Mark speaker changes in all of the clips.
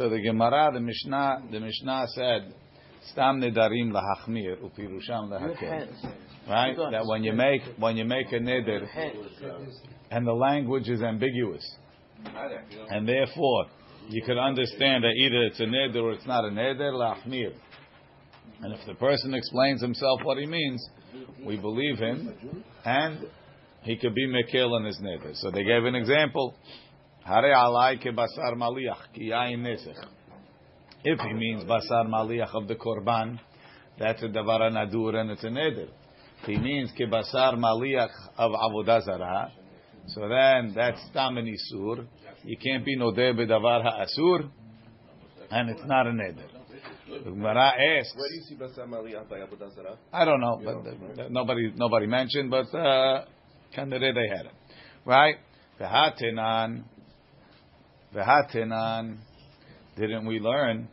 Speaker 1: So the Gemara, the Mishnah, the Mishnah said, "Stam nedarim lahachmir upirusham lahakel." Right? That when you make when you make a neder, and the language is ambiguous, and therefore you could understand that either it's a neder or it's not a neder lahachmir. And if the person explains himself what he means, we believe him, and he could be mekil in his neder. So they gave an example. Hare alai ke basar maliach ki yain nesech. If he means basar maliach of the korban, that's a davar nadur and it's a neder. If he means ke basar maliach of avodah zarah, so then that's tam and isur. You can't be nodeh bedavar ha'asur, and it's not a neder. The Gemara asks.
Speaker 2: Where do you see basar maliach by avodah zarah?
Speaker 1: I don't know, but uh, nobody nobody mentioned, but uh, they had it, right? V'hatenan, v'hatenan. Didn't we learn?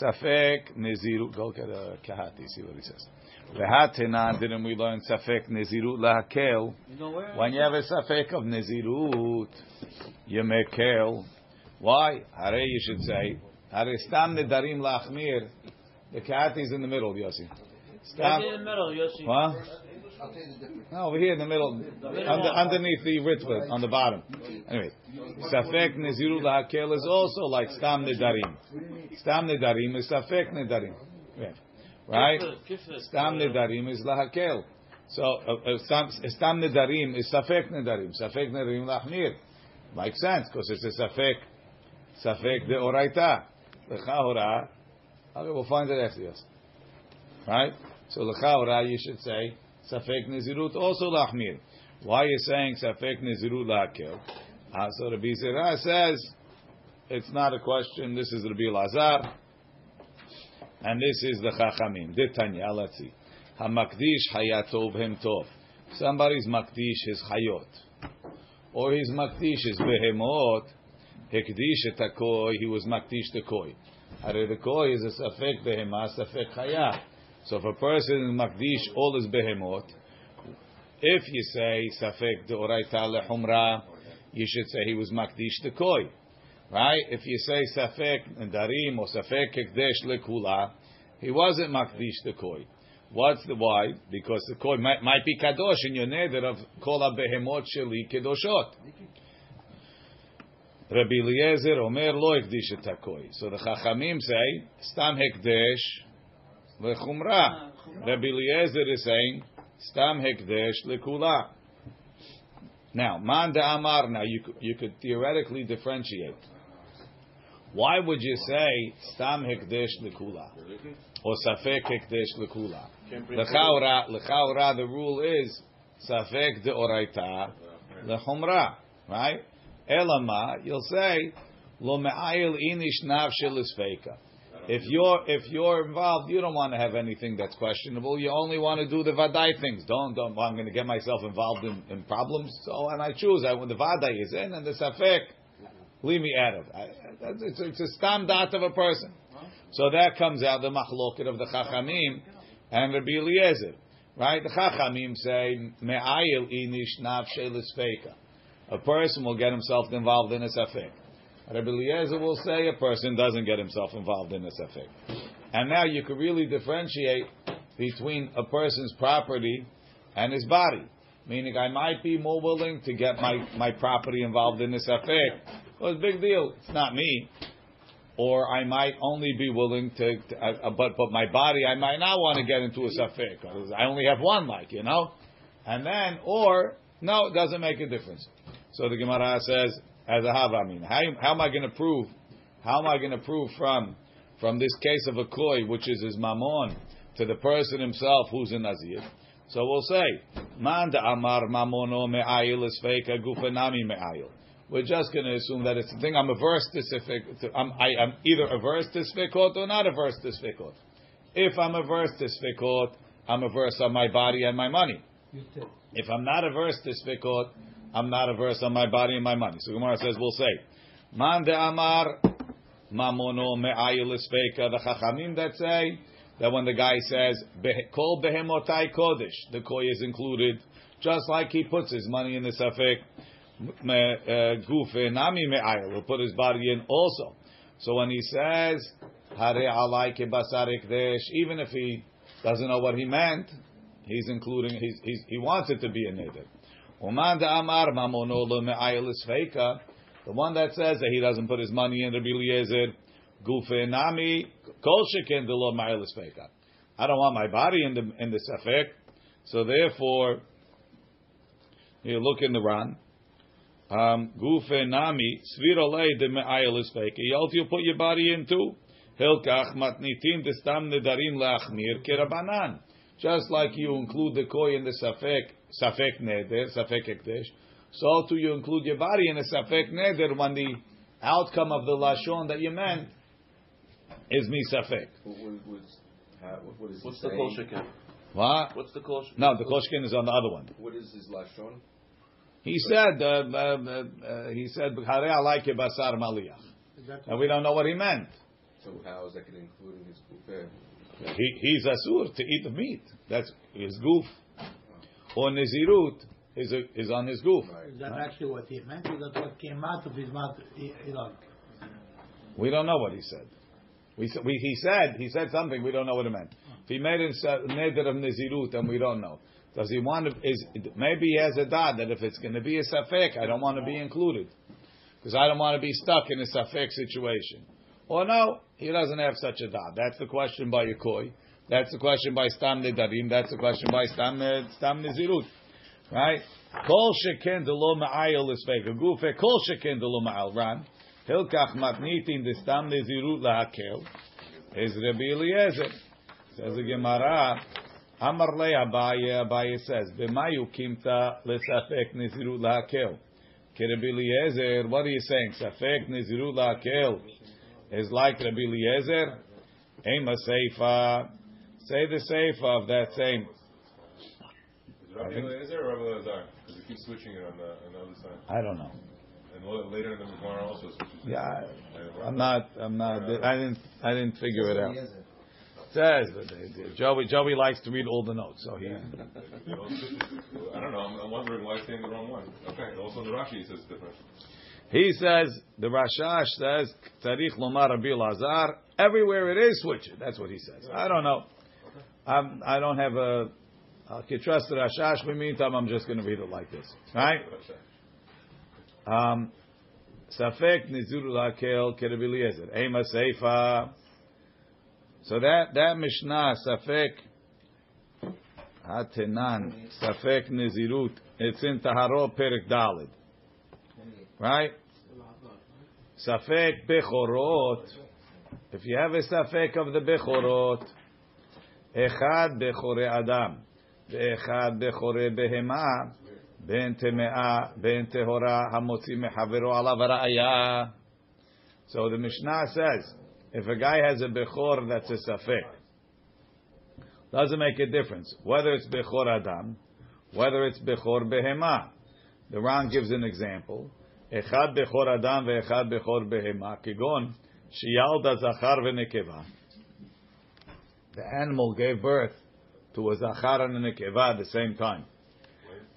Speaker 1: Safek neziru. Go get a kahati. See what he says. V'hatenan. Didn't we learn safek nezirut lahakel? When you have a safek of nezirut, you mekel. Why? Hare you should say. Hare stam nedarim lachmir. The kahati is in the middle, Yossi. Stam.
Speaker 3: in the middle, Yossi.
Speaker 1: Huh? No, over here in the middle, under, underneath the ritva, on the bottom. Anyway, safek neziru lahakel is also like stam nedarim. Stam nedarim is safek nedarim. Yeah. Right? Stam nedarim is lahakel. So uh, uh, stam, stam nedarim is safek nedarim. Safek nedarim lachmir. Makes sense because it's a safek, safek de oraita. Lechahora. Okay, we'll find it after yes. Right? So lechahora, you should say. Safek Nezirut also Lachmir. Why are you saying Safek Nezirut Lakel? So Rabbi Zerah says it's not a question. This is Rabbi Lazar, and this is the Chachamim. Ditanya, let's see. Hamakdish hayatov hem tov. Somebody's makdish his hayot, or his makdish his behemot. Hekdish et. He was makdish the koi. The koi is a safek behemah, safek hayah. So if a person is makdish all his behemot, if you say safek deoraita lehumra, you should say he was makdish the koi, right? If you say safek darim or safek kekdesh lekula, he wasn't makdish the koi. What's the why? Because the koi might, might be kadosh in your neder of kol behemot sheli kedoshot. Rabbi Eliezer Omer lo ekdish et. So the Chachamim say stam hekdesh lechumra. Ah, Rabbi Eliezer is saying stam hekdesh lekula. Now, man da amar. Now you could, you could theoretically differentiate. Why would you say stam hekdesh lekula or safek hekdesh lekula? Lechaura, lechaura. The rule is safek de oraita lechumra. Right? Elama, you'll say lo me'ayil inish nafshel isfeika. If you're if you're involved, you don't want to have anything that's questionable. You only want to do the vaday things. Don't don't. I'm going to get myself involved in, in problems. So and I choose. I, when the vaday is in and the safek, leave me out of. I, it's, it's a stam dat of a person. So that comes out the machloket of the chachamim and Rabbi Eliezer, right? The chachamim say me'ayil inish nafshel isfeika. A person will get himself involved in a safek. Rabbi Eliezer will say a person doesn't get himself involved in a safek. And now you can really differentiate between a person's property and his body. Meaning, I might be more willing to get my, my property involved in a safek. Well, it's a big deal. It's not me. Or I might only be willing to, to uh, but but my body, I might not want to get into a safek. Because I only have one, like you know. And then, or no, it doesn't make a difference. So the Gemara says, as a havamin, how, how am I going to prove? How am I going to prove from from this case of a koi, which is his mamon, to the person himself who's a nazir? So we'll say, man da amar mamono me'ayil esfeika gufanami me'ayil. We're just going to assume that it's a thing I'm averse to sfekot. I'm, I, am either averse to sfekot or not averse to sfekot. If I'm averse to sfekot, I'm averse on my body and my money. If I'm not averse to sfekot, I'm not averse on my body and my money. So Gemara says, we'll say, Man de Amar Mamono Me'ayil Espeka. The Chachamim that say that when the guy says, Kol Behemotai Kodesh, the koi is included, just like he puts his money in the Safek, uh, Gufe Nami Me'ayil, he'll put his body in also. So when he says Hare alai kebasar ekdesh, even if he doesn't know what he meant, he's including he's, he's, he wants it to be a neder. The one that says that he doesn't put his money in Rabbi Eliezer, gufe nami kol sheken delo ma'alis feika. I don't want my body in the in the safek, so therefore, you look in the Ran. Um, gufe nami svirolei de me'ayalis feika. You put your body into hilkach matnitin destam nedarim leachmir kerabanan. Just like you include the koi in the safek, safek neder, safek ekdesh, so too you include your body in a safek neder when the outcome of the lashon that you meant is mi safek.
Speaker 2: What's the kolshekin?
Speaker 1: What?
Speaker 2: What's the kol shekin?
Speaker 1: No, the kolshekin is on the other one.
Speaker 2: What is his lashon?
Speaker 1: He said, uh, uh, uh, he said, "Hare alayke basar maliyach," and we don't know what he meant.
Speaker 2: So how is that going to include in his buffet?
Speaker 1: He, he's asur to eat the meat. That's his goof. Or nizirut is, a, is on his goof.
Speaker 3: Is that actually what he meant? Is that what came out of his mouth?
Speaker 1: We don't know what he said. We, we, he said he said something. We don't know what it meant. If he made it neder of nizirut, and we don't know. Does he want to? Is maybe he has a dad that if it's going to be a safek, I don't want to be included because I don't want to be stuck in a safek situation. Or no, he doesn't have such a dad. That's the question by Yekoi. That's the question by Stam Nedarim. That's the question by Stam, Stam Nezirut. Right? Kol sheken de lo ma'ayel isvega. Gufe kol sheken de lo ma'ayel. Ran. Hilkach matnitin de Stam Nezirut lahakel. Is Rabbi Eliezer. Says the Gemara. Amar le Abaye. Abaye says, B'mayu kimta lesafek Nezirut lahakel. Rabbi Eliezer, what are you saying? Safek Nezirut lahakel is like Rabbi Eliezer. Ema Seifa. Say the Seifa of that same.
Speaker 4: Is Rabbi Eliezer or Rabbi Elazar? Because he keeps switching it on the, on the other side.
Speaker 1: I don't know.
Speaker 4: And later in the Gemara also switches.
Speaker 1: Yeah, I, am not. I'm not. Uh, I didn't. I didn't figure it out. Says, but Joey. Joey likes to read all the notes, so he.
Speaker 4: I don't know. I'm, I'm wondering why he's saying the wrong one. Okay. Also, in the Rashi it says different.
Speaker 1: He says the Rashash says Tzarich Lomar Rabbi Lazar. Everywhere it is, switch it. That's what he says. I don't know. I'm, I don't have a. I can trust the Rashash. In the meantime, I'm just going to read it like this, right? Um, Safek Nizuru Lakel Kerebiliezer. Ema Seifa. So that that Mishnah Safek Hatenan Safek Nizirut. It's in Taharo Perik Dalid. Right? Safek Bechorot. If you have a Safek of the Bechorot, Echad Bechore Adam, Echad Bechore Behema, Ben Temea, Ben Tehora, Hamotzi Mechavero Alav. So the Mishnah says, if a guy has a Bechor that's a Safek, doesn't make a difference whether it's Bechor Adam, whether it's Bechor Behema. The Ran gives an example. Echad bechor adam ve'echad bechor behema. Kigon shialda zachar ve'nekeva. The animal gave birth to a zachar and a nekeva at the same time.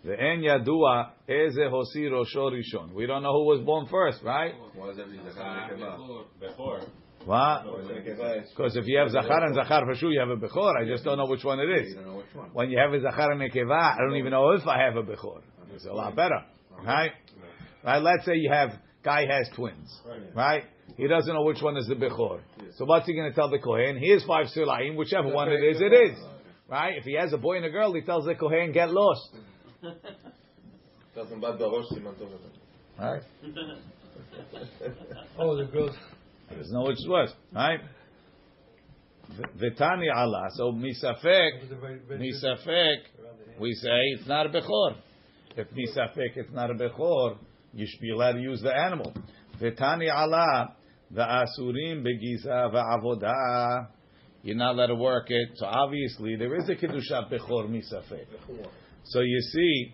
Speaker 1: Ve'en yadua eze hosi rosho rishon. We don't know who was born first, right? What? Because if you have Zachar and Zachar for sure, you have a Bechor. I just don't know which one it is. When you have a Zachar and a Keva, I don't even know if I have a Bechor. It's a lot better. Right? Right? Let's say you have guy has twins, right? He doesn't know which one is the bechor. So what's he going to tell the kohen? Here's five silayim, whichever one it is, it is, right? If he has a boy and a girl, he tells the kohen, get lost. Right?
Speaker 3: oh, the girls.
Speaker 1: He doesn't know which was, right? Vitani Allah. So misafek, misafek, we say it's not a bechor. If misafek, it's not a bechor you should be allowed to use the animal. V'tani Allah, the asurim begiza va'avodah. You're not allowed to work it. So obviously there is a kedusha bechor misafek. So you see,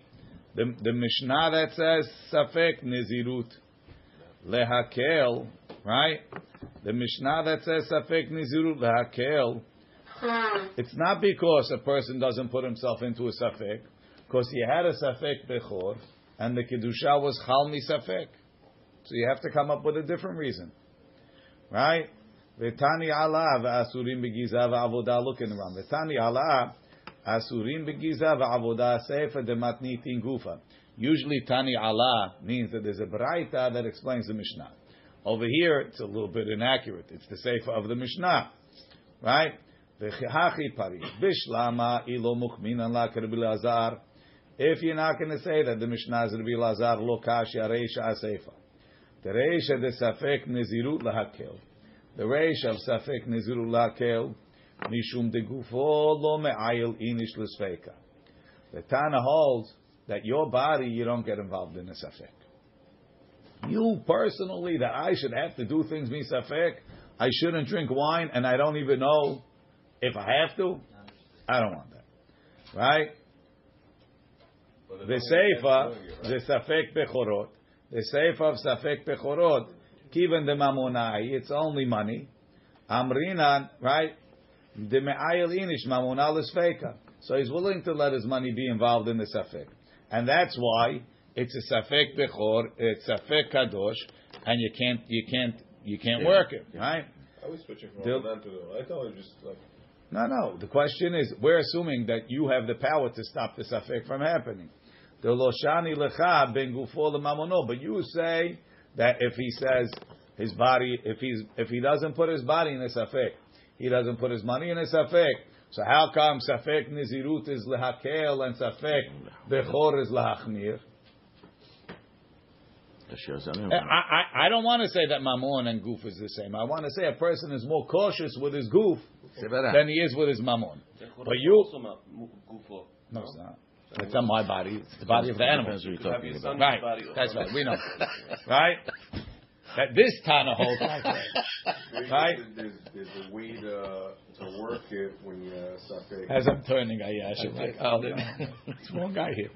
Speaker 1: the, the Mishnah that says safek nizirut lehakel, right? The Mishnah that says safek nizirut lehakel. Hmm. It's not because a person doesn't put himself into a safek, because he had a safek bechor, and the kedusha was chal misafek. So you have to come up with a different reason, right? V'tani ala v'asurim begiza v'avoda. Look in the Ran. V'tani ala asurim begiza v'avoda sefer dematnitin gufa. Usually tani ala means that there's a braita that explains the Mishnah. Over here, it's a little bit inaccurate. It's the sefer of the Mishnah, right? V'chehachi pari bishlama ilo mukminan la kerbi lazar. If you're not going to say that the Mishnah is Rabbi Lazar lo kashi areisha asefa. The reisha de safek nezirut lahakel. The reisha of safek nezirut lahakel mishum de gufo lo me'ayil inish l'sfeika. The Tana holds that your body you don't get involved in the safek. You personally, that I should have to do things me safek. I shouldn't drink wine, and I don't even know if I have to. I don't want that, right? The seifa,
Speaker 4: no way of doing it,
Speaker 1: the safek bechorot, the seifa of safek bechorot, kiven the mamonai, it's only money. Amrinan, right? The me'ayel inish mamona l'sfeika. So he's willing to let his money be involved in the safek, and that's why it's a safek bechor, it's safek kadosh, and you can't, you can't, you can't work it, right?
Speaker 4: I was switching from
Speaker 1: They'll-
Speaker 4: to the. I thought it was just like.
Speaker 1: No, no. The question is, we're assuming that you have the power to stop the safek from happening. The loshani lecha ben gufo lemamono. But you say that if he says his body, if he's if he doesn't put his body in a safek, he doesn't put his money in a safek. So how come safek nizirut is lehakel and safek bechor is lahachmir? I, I, I don't want to say that mamon and goof is the same. I want to say a person is more cautious with his goof than he is with his mamon. But you, no, it's not. It's on my body. It's the body of the
Speaker 5: animals we're talking about.
Speaker 1: Right. That's right. We know. right? That this Tana holds. right?
Speaker 2: There's, there's, there's, a way to, to work it when you uh, suffix.
Speaker 1: As I'm turning, I, I should like, oh, there's one guy here.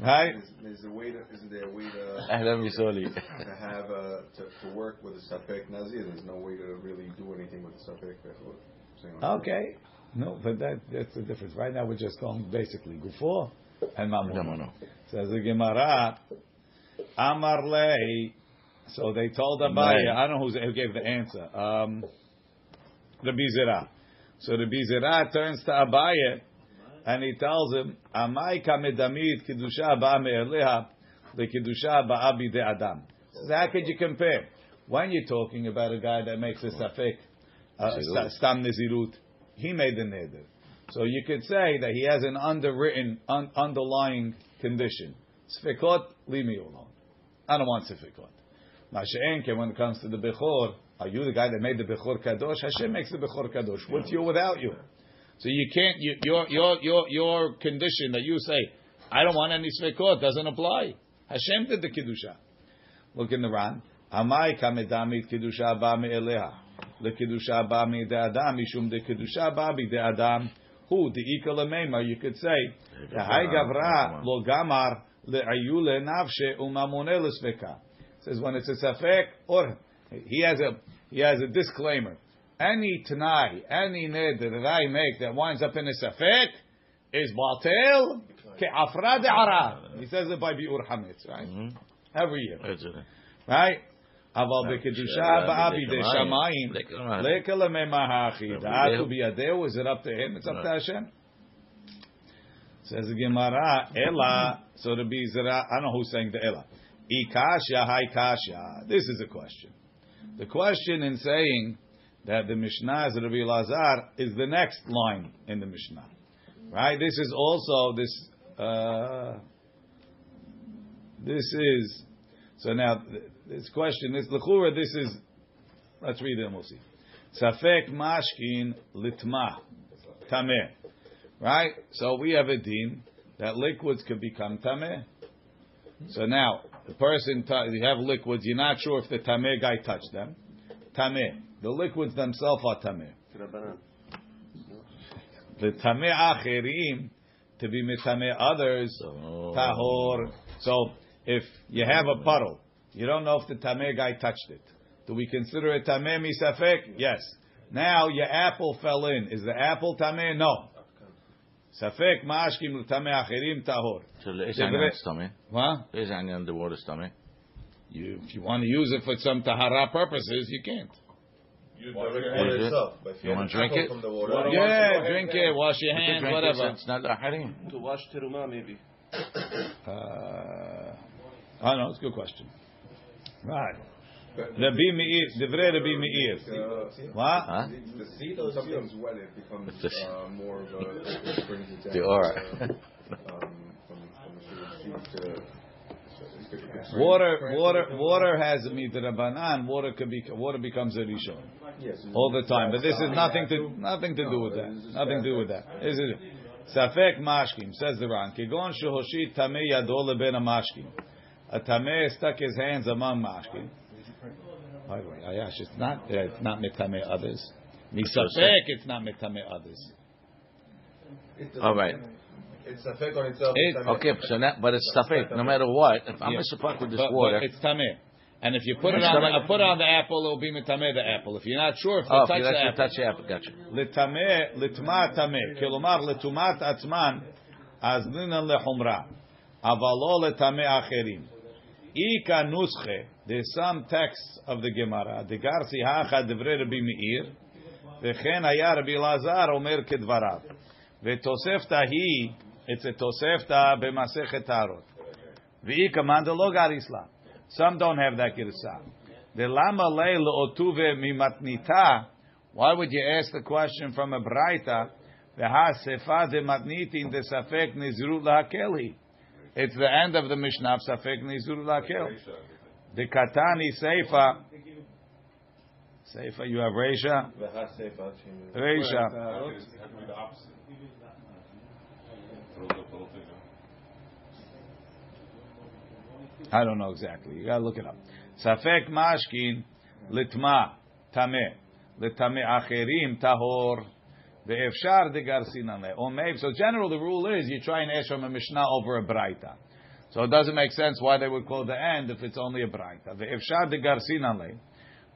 Speaker 1: Right?
Speaker 2: There's, there's, a way to, isn't there a way to?
Speaker 5: I love you, Soli.
Speaker 2: To have a, to, to work with a suffix nazir. There's no way to really do anything with a suffix.
Speaker 1: Okay. No, but that that's the difference. Right now we're just going basically Gufor and Mamun.
Speaker 5: Mamun.
Speaker 1: Says the Gemara, Amar Lei. So they told Abaye, I don't know who's, who gave the answer. Um, Rabbi. So Rabbi Zera turns to Abaye and he tells him, Amai kamedamid kiddusha ba me'eleha lekiddusha ba de adam. So how could you compare? When you're talking about a guy that makes a safek, uh, stam nezirut, he made the neder. So you could say that he has an underwritten, un- underlying condition. Sfikot, leave me alone. I don't want sfikot. Masha'enke, when it comes to the Bechor, are you the guy that made the Bechor Kadosh? Hashem makes the Bechor Kadosh. With you without you. So you can't, you, your, your, your, your condition that you say, I don't want any Sfikot, doesn't apply. Hashem did the Kiddusha. Look in the Ran. Amai kamedamit Kiddusha ba me'eleha. Le Kiddusha ba de Adam, mishum de Kiddusha ba de Adam. Who, the Ikal Meimar, you could say, Hai Gavra lo gamar le'ayule nafshe umamone l'sveka. Says when it's a safek, or he has a he has a disclaimer. Any tanai, any neder that I make that winds up in a safek is batel ke'afra de'ara. He says it by biur hametz, right? Every year, right? אבל בקדושה באבי דשמיים, לקל ממהכי, דעתו בידהו, is it up to him? It's up to Hashem. Says the Gemara, Ella, so to be Zera, I don't know who's saying the Ella. Ikasha, hi kasha. This is a question. The question in saying that the Mishnah is Rabbi Lazar is the next line in the Mishnah. Right? This is also this, uh, this is, so now, this question is, L'chura, this is, let's read it and we'll see. Safek mashkin litma, tameh. Right? So we have a din that liquids can become tameh. So now, the person, you have liquids, you're not sure if the tameh guy touched them. Tameh. The liquids themselves are tameh. The tameh acherim, to be mitameh others, oh. tahor. So if you have a puddle, you don't know if the tameh guy touched it. Do we consider it tameh misafek? Yes. Now your apple fell in. Is the apple tameh? No. Safek ma'ashkim l'tameh achirim tahor.
Speaker 5: So is stomach?
Speaker 1: What?
Speaker 5: Is the water stomach?
Speaker 1: You, if you want to use it for some tahara purposes, you can't.
Speaker 4: You,
Speaker 5: you want
Speaker 2: to
Speaker 5: drink it?
Speaker 2: Water,
Speaker 1: yeah, drink it, wash your hands, whatever.
Speaker 5: It's not the harim.
Speaker 6: To wash teruma, maybe.
Speaker 1: Uh, I don't know. It's a good question. Right. Rabbi Meir, Divrei Rabbi Meir. What?
Speaker 5: Huh?
Speaker 2: The seed, when something's wet, it becomes uh, more of a, it brings it down.
Speaker 5: The aura.
Speaker 2: uh, um, from, from the seed to, so it could- it could
Speaker 1: Water, water, water has a midrabanan. Water could be, water becomes a rishon
Speaker 2: Yes,
Speaker 1: all the time. But this is nothing to, nothing to do with that. Nothing to do with that. This is safek mashkim says the Ran. Kigon shehoshit tamei yado leben mashkim a tamer stuck his hands among mashkin. By the way, Ayash, it's not uh, it's not mitame others. Nisapek, it's not mitame others.
Speaker 5: All right.
Speaker 2: It's safek on itself.
Speaker 1: It,
Speaker 5: okay, so now, but it's safek. No matter what, if I'm
Speaker 1: yeah.
Speaker 5: misapek with this
Speaker 1: but,
Speaker 5: water,
Speaker 1: but it's tameh. And if you put it on, the, put it on the apple, it will be mitameh the apple. If you're not sure, if you
Speaker 5: oh,
Speaker 1: touch,
Speaker 5: if
Speaker 1: the apple,
Speaker 5: touch the apple, gotcha.
Speaker 1: Litameh, litma tameh. Kilomar litumat atzman, azlinan lehumra. Avalo litameh acherim. לטמא אחרים. איכא נוסחה, there's some texts of the Gemara, דגרסי האחא דברי רבי מאיר, וכן היה רבי אלעזר אומר כדבריו. ותוספתא היא, it's a תוספתא במסכת טהרות. ואיכא מאן דלא גריס לה. Some don't have that גרסה. ולמה ליה לאוטובה ממתניתא, why would you ask the question from a braita? והאספה דמתניתין דספק נזרו להקל היא. It's the end of the Mishnah, ספק נזרו להקל. דקתני סייפה, סייפה, you have Reisha?
Speaker 2: V'hasefa shim-
Speaker 1: Reisha.
Speaker 4: How can it how can it be the opposite? Little- little- little thing, huh?
Speaker 1: I don't know exactly. You gotta look it up. Safek mashkin litma tameh letame acherim tahor ve'efshar degarsinane. Or maybe so. General, the rule is you try and ask from a mishnah over a braita. So it doesn't make sense why they would call the end if it's only a braita. Ve'efshar degarsinane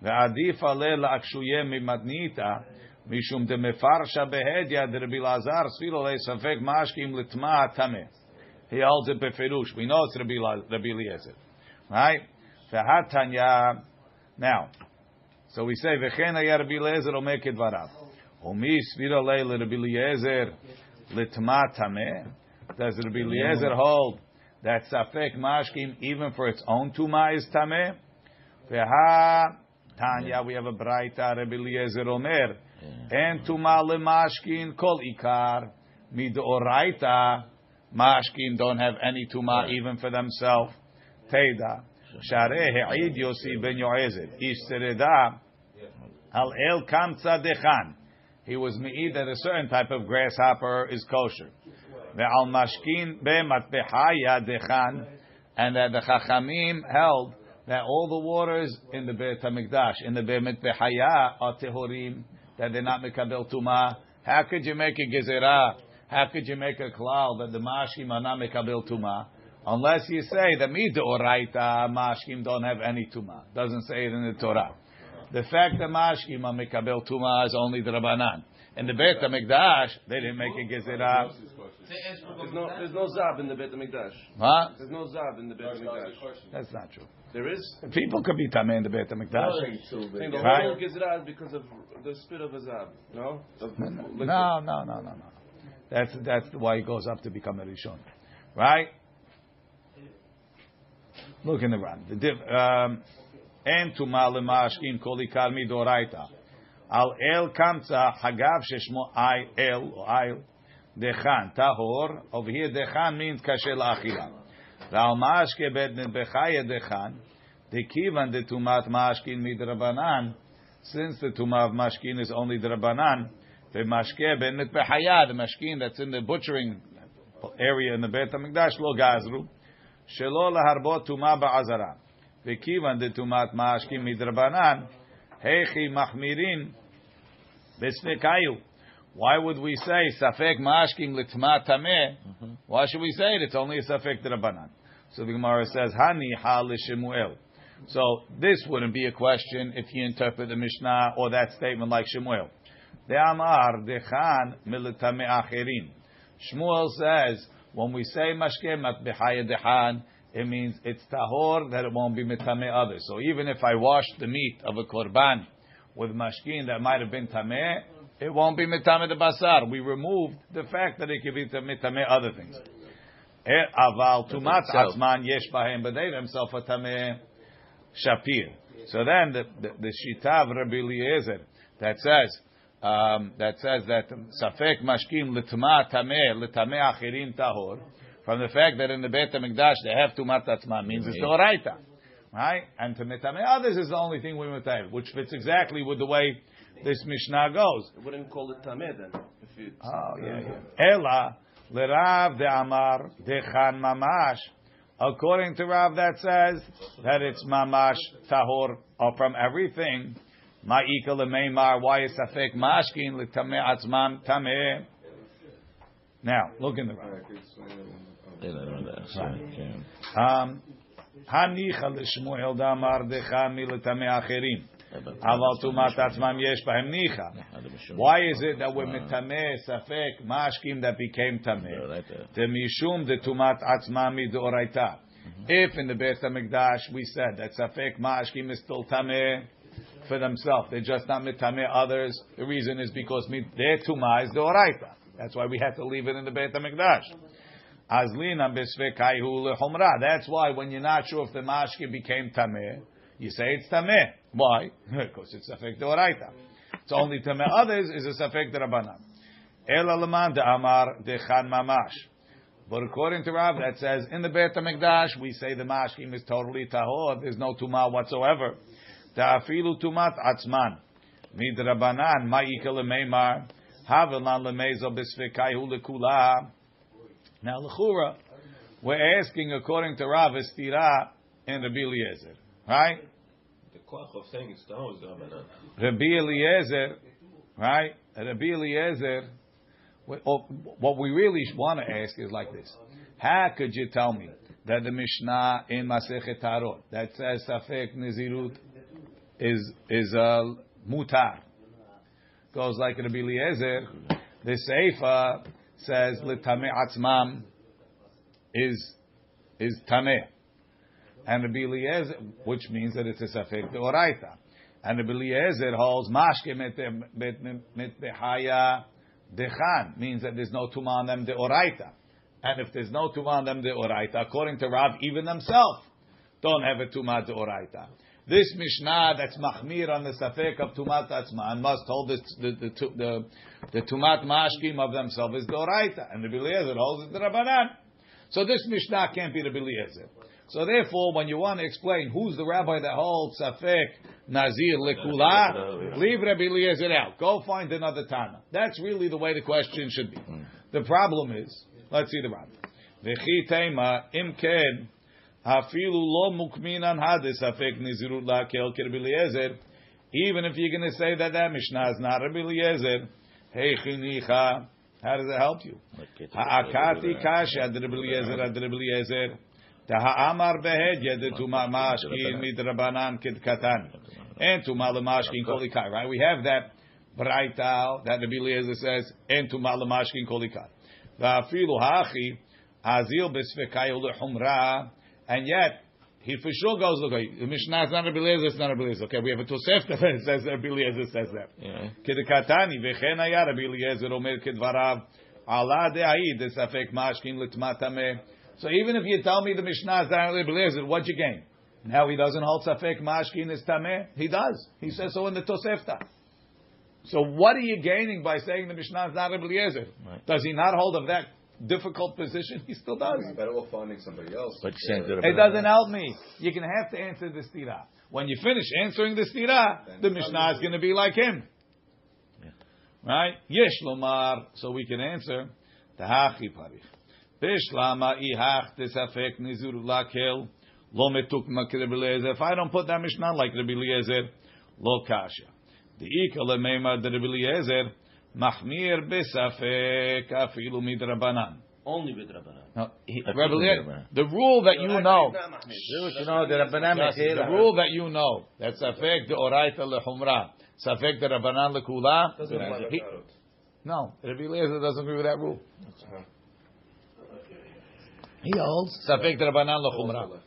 Speaker 1: ve'adif ale la'akshuye mimadnita. משום דמפרשה בהדיא דרבי אלעזר ספילו לי ספק משקים לטמא טמא. He holds it beferush. We know it's Rabbi, La- Rabbi Eliezer. Right? V'hatanya. Now, so we say, V'chen haya Rabbi Eliezer omer kedvarav. Omi svira lei Rabbi Eliezer. Does Rabbi Eliezer hold that safek mashkim even for its own tuma is tameh? V'ha Tanya, we have a braita Rabbi Eliezer omer. En tuma lemashkin kol ikar midoraita. Mashkim don't have any tuma even for themselves. Teda. Shareh he'id Yossi ben. Ish sereda. Al el kamtza dechan. He was me'id that a certain type of grasshopper is kosher. Ve'al mashkin be'matbehaya dechan. And that the Chachamim held that all the waters in the Beit HaMikdash, in the Beit Mitbehaya, are tehorim, that they're not mekabel tuma. How could you make a gezerah? How could you make a klal that the mashkim are not mekabel tuma? Unless you say that midoraita mashkim don't have any tuma. Doesn't say it in the Torah. The fact that mashkim are mekabel tuma is only the Rabbanan. And the Beit HaMikdash, they didn't make a gezerah.
Speaker 6: There's no, there's no zab in the Beit Hamikdash.
Speaker 1: Huh?
Speaker 6: There's no zab in the Beit Hamikdash.
Speaker 1: That's not true.
Speaker 6: There is.
Speaker 1: People could be tameh in the Beit HaMikdash.
Speaker 6: I think the
Speaker 1: Right.
Speaker 6: whole Gizra is because of the spirit of a zab. No. Of
Speaker 1: No, no, no, no, no. That's that's why he goes up to become a rishon, right? Look in the Ran. The div, um, tuma lemashkin kol ikar midoraita. Al el kamtza hagav sheshmo ay el or ayl dechan tahor. Over here dechan means la'achila. Al mashke bet bechaya dechan. Dekivan de tumat mashkin midrabanan. Since the tumah of mashkin is only drabanan, the mashke ben mitbehaya, the mashkin that's in the butchering area in the Beit Hamikdash lo gazru, shelo laharbot tumah ba'azara. Tumat mashkin midrabanan, heichi machmirin. Why would we say safek mashkin litma tameh? Why should we say it? It's only a safek drabanan. So the Gemara says, Hani ha l'shemuel. So this wouldn't be a question if you interpret the Mishnah or that statement like Shemuel. The Amar dechan militame acherin. Shmuel says when we say mashke matbehaya dechan, it means it's tahor that it won't be mitame others. So even if I wash the meat of a korban with mashkin that might have been tameh, it won't be mitame the basar. We removed the fact that it could be mitame other things. Aval tumat
Speaker 5: itself.
Speaker 1: atzman yesh bahem, but they themselves are tameh shapir. So then the the, the shita of Rabbi Eliezer that says um, that says that safek mashkim litma tameh litameh achirim tahor from the fact that in the Beit Hamikdash they have tumat atzman means it's the oraita, right? And to mitameh oh, others is the only thing we mitayv, which fits exactly with the way this Mishnah goes.
Speaker 6: I wouldn't call it tameh then. If you,
Speaker 1: Oh yeah, yeah. Ela lerav de amar dechan mamash. According to Rav, that says that it's mamash tahor or from everything. Ma'ika lemeimar. Why is safek mashkin letameh atzman tameh? Now look in the Rav.
Speaker 2: Alright, it's,
Speaker 5: They don't know that. So, yeah.
Speaker 1: Um, Hanicha l'shmuel damar decha miletameh acherim. Aval tumat atzmam yesh bahem nicha. Why is it that we're mitameh safek mashkim that became mishum the tumat atzmami the oraita. If in the Beit Hamikdash we said that safek mashkim is still tameh for themselves, they're just not mitameh others. The reason is because their tumah is the oraita. That's why we had to leave it in the Beit Hamikdash. That's why when you're not sure if the mashkim became tameh, you say it's tameh. Why? Because it's safek deoraita. It's only tameh others is a safek derabanan. Ela leman de amar dechan mamash. But according to Rav, that says in the Beit Hamikdash we say the mashkim is totally tahor. There's no tumah whatsoever. Ta'afilu tumat atzman. Midrabanan ma'ika lemeimar. Havelan lemezo besvekaihu lekula. Now, l'chura, we're asking according to Rav Estira and Rabbi Eliezer, right?
Speaker 7: The koach of saying it's is Rabbanan.
Speaker 1: Rabbi Eliezer, right? Rabbi Eliezer. what- oh, What we really want to ask is like this: How could you tell me that the Mishnah in Masechet Taharot that says Safek Nizirut is is uh, mutar goes like Rabbi Eliezer? The Seifa says L'tameh Atzmam is is tameh, and Rabbi Eliezer, which means that it's a Safek Deoraita. And Rabbi Eliezer holds mashke mit behaya dechan means that there's no tuma on them de oraita. And if there's no tuma on them de oraita, according to Rav, even themselves don't have a tuma de oraita. This Mishnah that's machmir on the safek of tumat atzman must hold this, the the the, the, the tumat mashkim of themselves is Doraita, and the Eliezer holds it the rabbanan. So this Mishnah can't be the Eliezer. So therefore, when you want to explain who's the rabbi that holds Safek Nazir Lekula, leave Rabbi Eliezer out. Go find another Tana. That's really the way the question should be. Hmm. The problem is, let's see the rabbi. V'chi tema imken hafilu lo mukminan hadis Safek Nazirut Lakel Rabbi Eliezer. Even if you're going to say that that Mishnah is not Rabbi Eliezer, hey chinicha, how does it help you? Ha'akati kasha ad Rabbi Eliezer ad Rabbi Eliezer. Ta'amar behedya de tuma mashkin midrabanan kid katan. And tuma lemashkin kolikai. Right? We have that braita that Rabbi Eliezer says, and tuma lemashkin kolikai. Va'afilu hachi azil besvekayu lehumra and yet he for sure goes okay, The Mishnah is not a Eliezer, it's not a Eliezer. Okay, we have a Tosefta that says Rabbi Eliezer says that. Kedekatani vechen haya Rabbi omer kedvarav ala de'ai desafek mashkin litmatame. So even if you tell me the Mishnah is not a Eliezer, what you gain? Now he doesn't hold safek mashkin is tameh. He does. He says so in the Tosefta. So what are you gaining by saying the Mishnah is not a Eliezer?
Speaker 5: Right.
Speaker 1: Does he not hold of that difficult position? He still does.
Speaker 2: It's better off finding somebody else.
Speaker 5: But you're saying to
Speaker 1: It doesn't help me. You're going to have to answer the stira. When you finish answering the stira, the Mishnah is going to be like him. Right? Yesh lomar, so we can answer. Tahachi parich. Bish lama ihach tesafek nizur lakel lo metuk makir Eliezer. If I don't put that Mishnah like Rabbi Eliezer, lo kasha. The ikal lemeima de Rabbi Eliezer, machmir besafek afilu midrabanan.
Speaker 6: only with Rabbanan.
Speaker 1: Now, he,
Speaker 5: That's
Speaker 1: Rabbi
Speaker 5: what
Speaker 1: the rule that you know,
Speaker 5: You know the Rabbanan
Speaker 1: Yes, the rule that you know that safek de oraita lehumra, safek de rabbanan lekula. he- No, Rabbi Eliezer doesn't agree with that rule.
Speaker 3: He holds.
Speaker 1: Safek Rabbanan Lachumra.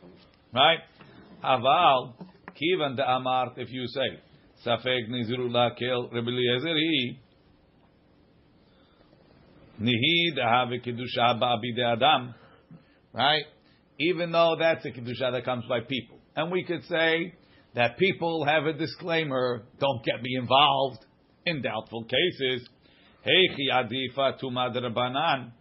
Speaker 1: Right? Aval, Kivan de Amart, if you say, Safek Niziru Lakel Rabbi Eliezer, he, Nihi Dehave Kedusha Ba'abide Adam. Right? Even though that's a Kedusha that comes by people. And we could say that people have a disclaimer, don't get me involved in doubtful cases. Heichi Adifa Tumad Rabbanan,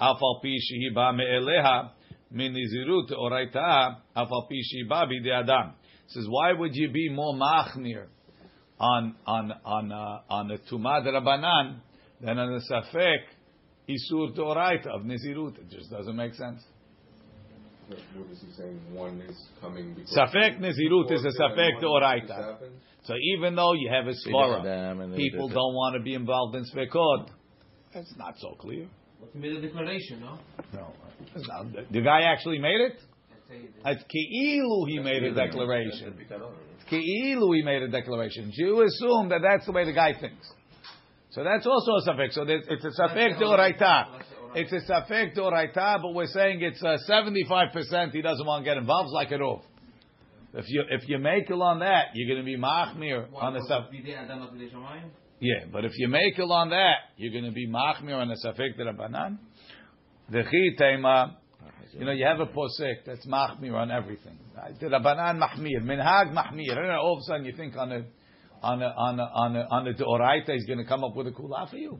Speaker 1: Afal Pi Shehi Ba Me'eleha, Minizirut Oraita, Afal Pi Shehi Ba. Says, why would you be more machmir on on on uh, on a tumad rabbanan than on a safek isur toraita of nizirut? It just doesn't make sense.
Speaker 2: What is he saying? One is coming because.
Speaker 1: Safek nizirut is a safek
Speaker 2: one
Speaker 1: toraita. So even though you have a svara,
Speaker 5: Adam and then
Speaker 1: people don't want to be involved in svekot. It's not so clear.
Speaker 8: But he made a declaration, no?
Speaker 1: No, not- the guy actually made it.
Speaker 8: Let's
Speaker 1: It's keilu he made a declaration. It's Keilu he made a declaration. You assume that that's the way the guy thinks. So that's also a safek. So it's a safek doraita. It's a safek doraita, but we're saying it's uh, seventy-five percent. He doesn't want to get involved. Like a rov. If you if you make it on that, you're going to be machmir on the safek.
Speaker 8: Bidei Adam not Bidei Shamayim?
Speaker 1: Yeah, but if you make it on that, you're going to be machmir on the safek derabanan. V'chi tema. You know, you have a posek that's machmir on everything. Derabanan mahmir, minhag mahmir. And all of a sudden you think on a on a on a on a on a deoraita he's going to come up with a kula for you.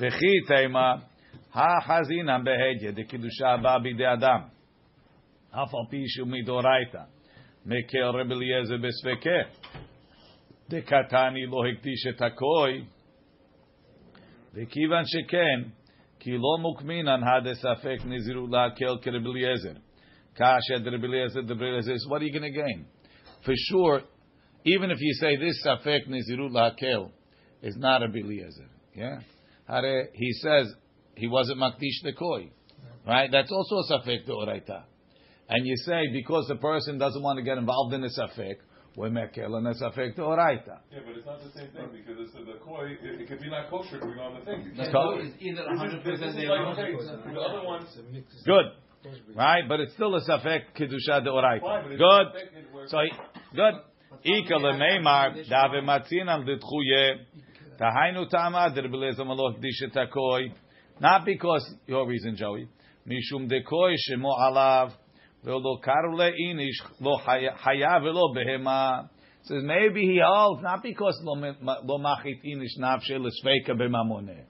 Speaker 1: V'chi tema ha chazina behedya de kiddusha ba bidei adam. Af al pi shu midoraita. Mekel Rebbe Eliezer besvekeh. דקתני לא הקדיש את הכוי, וכיוון שכן, כי לא מוקמינן הדה ספק נזירו להקל כרב אליעזר. כאשר דרב אליעזר דרב אליעזר, so what are you going to gain? For sure, even if you say this safek nizirut lahakel is not a beliezer, yeah. Hare, he says he wasn't makdish the koi, right? That's also a safek oraita. And you say because the person doesn't want to get involved in a safek, we're mekel and a safek oraita.
Speaker 4: Yeah, but it's not the same thing because it's the koi. It, it could be not kosher going on the thing.
Speaker 8: The koi is either 100
Speaker 4: percent the other one.
Speaker 1: Good. Right, but it's still a safek kedusha deoraita. Good. So good. Ika lemeimar dave matzinan lidchuye tahainu tama derbeleza maloch dishetakoi. Not because your reason, Joey. Mishum dekoi shemo alav ve'lo karu le'inish lo haya haya ve'lo behema. Says maybe he holds not because lo lo machit inish nafshe l'sveika b'mamoneh.